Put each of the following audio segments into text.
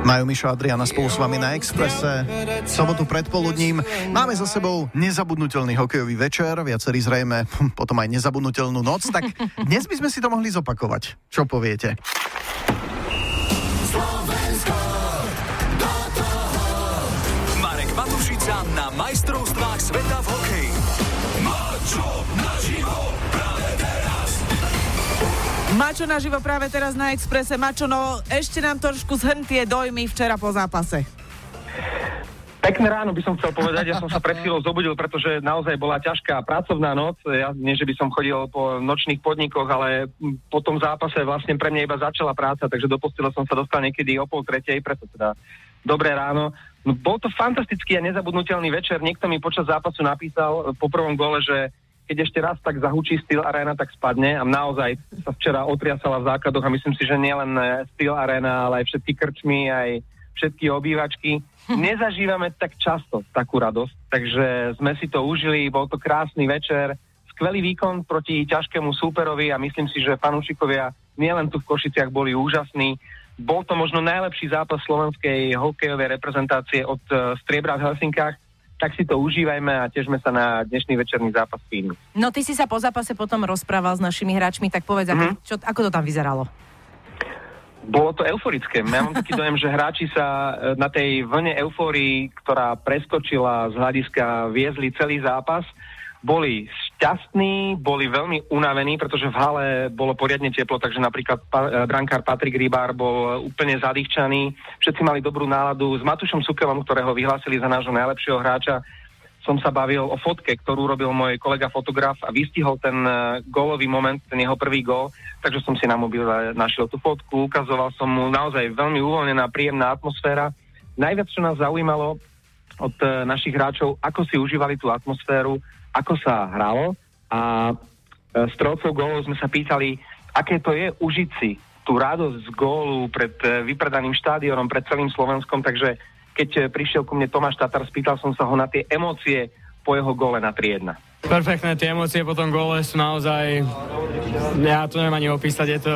Majú Mišo Adriana spolu s vami na Exprese. Sobotu predpoludním. Máme za sebou nezabudnutelný hokejový večer, viacerí zrejme potom aj nezabudnutelnú noc, tak dnes by sme si to mohli zopakovať. Čo poviete? Marek Matušica na majstrovstvách sveta v hokeji. Mačo naživo práve teraz na Exprese. Mačo, no ešte nám trošku zhrn tie dojmy včera po zápase. Pekné ráno by som chcel povedať, ja som sa pred chvíľou zobudil, pretože naozaj bola ťažká pracovná noc. Ja nie, že by som chodil po nočných podnikoch, ale po tom zápase vlastne pre mňa iba začala práca, takže do postele som sa dostal niekedy o pol tretej, preto teda dobré ráno. No, bol to fantastický a nezabudnutelný večer. Niekto mi počas zápasu napísal po prvom gole, že keď ešte raz tak zahučí Steel Arena, tak spadne a naozaj sa včera otriasala v základoch a myslím si, že nielen Steel Arena, ale aj všetky krčmy, aj všetky obývačky. Nezažívame tak často takú radosť, takže sme si to užili, bol to krásny večer, skvelý výkon proti ťažkému súperovi a myslím si, že fanúšikovia nielen tu v Košiciach boli úžasní. Bol to možno najlepší zápas slovenskej hokejovej reprezentácie od uh, striebra v Helsinkách, tak si to užívajme a težme sa na dnešný večerný zápas Fínu. No ty si sa po zápase potom rozprával s našimi hráčmi, tak povedz, mm-hmm. čo, ako to tam vyzeralo? Bolo to euforické. Ja mám taký dojem, že hráči sa e, na tej vlne eufórii, ktorá preskočila z hľadiska, viezli celý zápas, boli šťastní, boli veľmi unavení, pretože v hale bolo poriadne teplo, takže napríklad pa, e, brankár Patrik Rybár bol úplne zadýchčaný, všetci mali dobrú náladu. S Matušom Sukelom, ktorého vyhlásili za nášho najlepšieho hráča, som sa bavil o fotke, ktorú robil môj kolega fotograf a vystihol ten uh, gólový moment, ten jeho prvý gól, takže som si na mobile našiel tú fotku, ukazoval som mu naozaj veľmi uvoľnená, príjemná atmosféra. Najviac, čo nás zaujímalo od uh, našich hráčov, ako si užívali tú atmosféru, ako sa hralo a uh, strelcov gólov sme sa pýtali, aké to je užiť si tú radosť z gólu pred uh, vypredaným štádionom, pred celým Slovenskom, takže keď eh, prišiel ku mne Tomáš Tatar, spýtal som sa ho na tie emócie po jeho gole na 3-1. Perfektné, tie emócie po tom gole sú naozaj, ja to neviem ani opísať, je to,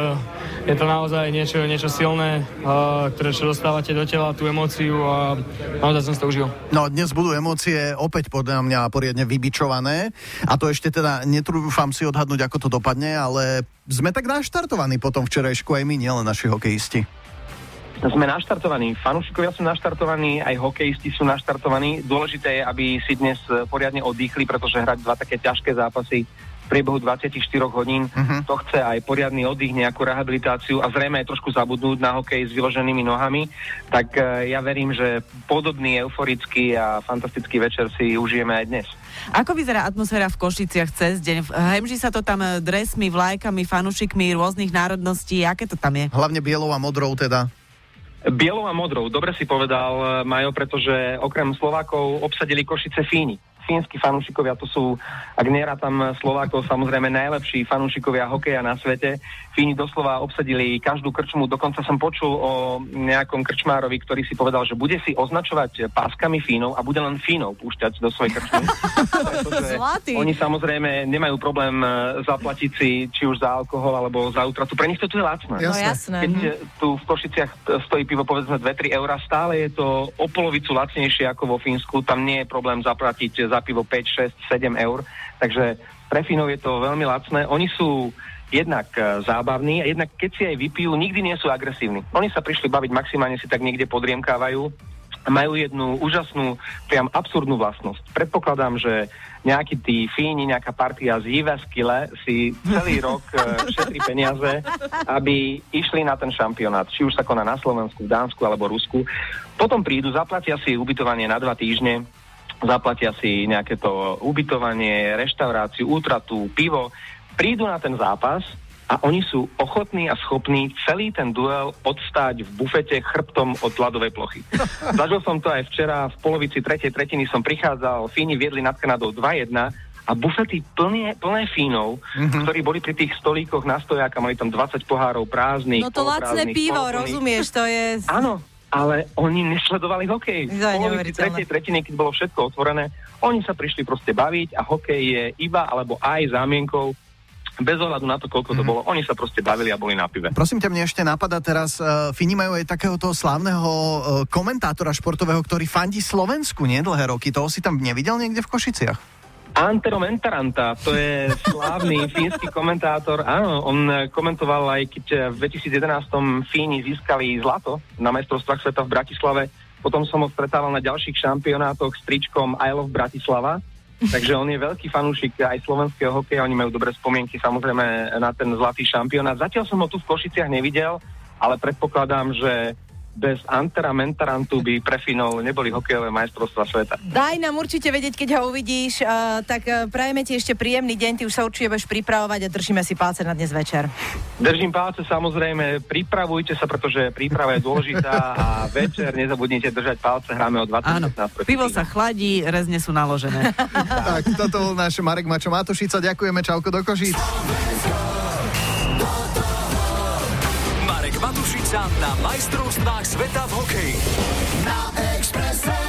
je to naozaj niečo, niečo silné, uh, ktoré čo dostávate do tela, tú emóciu a naozaj som si to užil. No dnes budú emócie opäť podľa mňa poriadne vybičované a to ešte teda netrúfam si odhadnúť, ako to dopadne, ale sme tak naštartovaní potom včerajšku aj my, nielen naši hokejisti sme naštartovaní, fanúšikovia sú naštartovaní, aj hokejisti sú naštartovaní. Dôležité je, aby si dnes poriadne oddychli, pretože hrať dva také ťažké zápasy v priebehu 24 hodín, uh-huh. to chce aj poriadny oddych, nejakú rehabilitáciu a zrejme aj trošku zabudnúť na hokej s vyloženými nohami. Tak uh, ja verím, že podobný euforický a fantastický večer si užijeme aj dnes. Ako vyzerá atmosféra v Košiciach cez deň? Hemží sa to tam dresmi, vlajkami, fanušikmi rôznych národností. Aké to tam je? Hlavne bielou a modrou teda. Bielou a modrou, dobre si povedal eh, Majo, pretože okrem Slovákov obsadili Košice Fíni fínsky fanúšikovia, to sú, ak tam Slovákov, samozrejme najlepší fanúšikovia hokeja na svete. Fíni doslova obsadili každú krčmu, dokonca som počul o nejakom krčmárovi, ktorý si povedal, že bude si označovať páskami Fínov a bude len Fínov púšťať do svojej krčmy. oni samozrejme nemajú problém e, zaplatiť si či už za alkohol alebo za útratu. Pre nich to tu je lacné. No jasné. Keď mhm. tu v Košiciach stojí pivo povedzme 2-3 eurá, stále je to o polovicu lacnejšie ako vo Fínsku. Tam nie je problém zaplatiť za pivo 5, 6, 7 eur. Takže pre Finov je to veľmi lacné. Oni sú jednak e, zábavní a jednak keď si aj vypijú, nikdy nie sú agresívni. Oni sa prišli baviť, maximálne si tak niekde podriemkávajú a majú jednu úžasnú, priam absurdnú vlastnosť. Predpokladám, že nejakí tí fíni, nejaká partia z Jivaskile si celý rok e, šetrí peniaze, aby išli na ten šampionát. Či už sa koná na Slovensku, Dánsku alebo Rusku. Potom prídu, zaplatia si ubytovanie na dva týždne, zaplatia si nejaké to ubytovanie, reštauráciu, útratu, pivo, prídu na ten zápas a oni sú ochotní a schopní celý ten duel odstáť v bufete chrbtom od ľadovej plochy. Zažil som to aj včera, v polovici tretej tretiny som prichádzal, Fíni viedli nad Kanadou 2-1 a bufety plné, plné Fínov, mm-hmm. ktorí boli pri tých stolíkoch na stojáka, mali tam 20 pohárov prázdnych. No to lacné pivo, rozumieš, to je... Áno, ale oni nesledovali hokej. V polovici tretej tretiny, keď bolo všetko otvorené, oni sa prišli proste baviť a hokej je iba alebo aj zámienkou bez ohľadu na to, koľko to bolo, oni sa proste bavili a boli na pive. Prosím ťa, mne ešte napadá teraz, uh, Fíni majú aj takéhoto slávneho uh, komentátora športového, ktorý fandí Slovensku, nie dlhé roky. Toho si tam nevidel niekde v Košiciach? Antero Mentaranta, to je slávny fínsky komentátor. Áno, on komentoval aj keď v 2011 Fíni získali zlato na majstrovstvách sveta v Bratislave. Potom som ho stretával na ďalších šampionátoch s tričkom I Love Bratislava. Takže on je veľký fanúšik aj slovenského hokeja, oni majú dobré spomienky samozrejme na ten zlatý šampionát. Zatiaľ som ho tu v Košiciach nevidel, ale predpokladám, že bez Antera Mentarantu by pre Finov neboli hokejové majstrovstvá sveta. Daj nám určite vedieť, keď ho uvidíš, uh, tak uh, prajeme ti ešte príjemný deň, ty už sa určite budeš pripravovať a držíme si palce na dnes večer. Držím palce samozrejme, pripravujte sa, pretože príprava je dôležitá a večer nezabudnite držať palce, hráme o 20 Áno, pivo sa chladí, rezne sú naložené. tak, toto bol náš Marek Mačo Matošica, ďakujeme, čauko do Košíc. Rakušan na majstrovstvách sveta v hokeji. Na Expresse.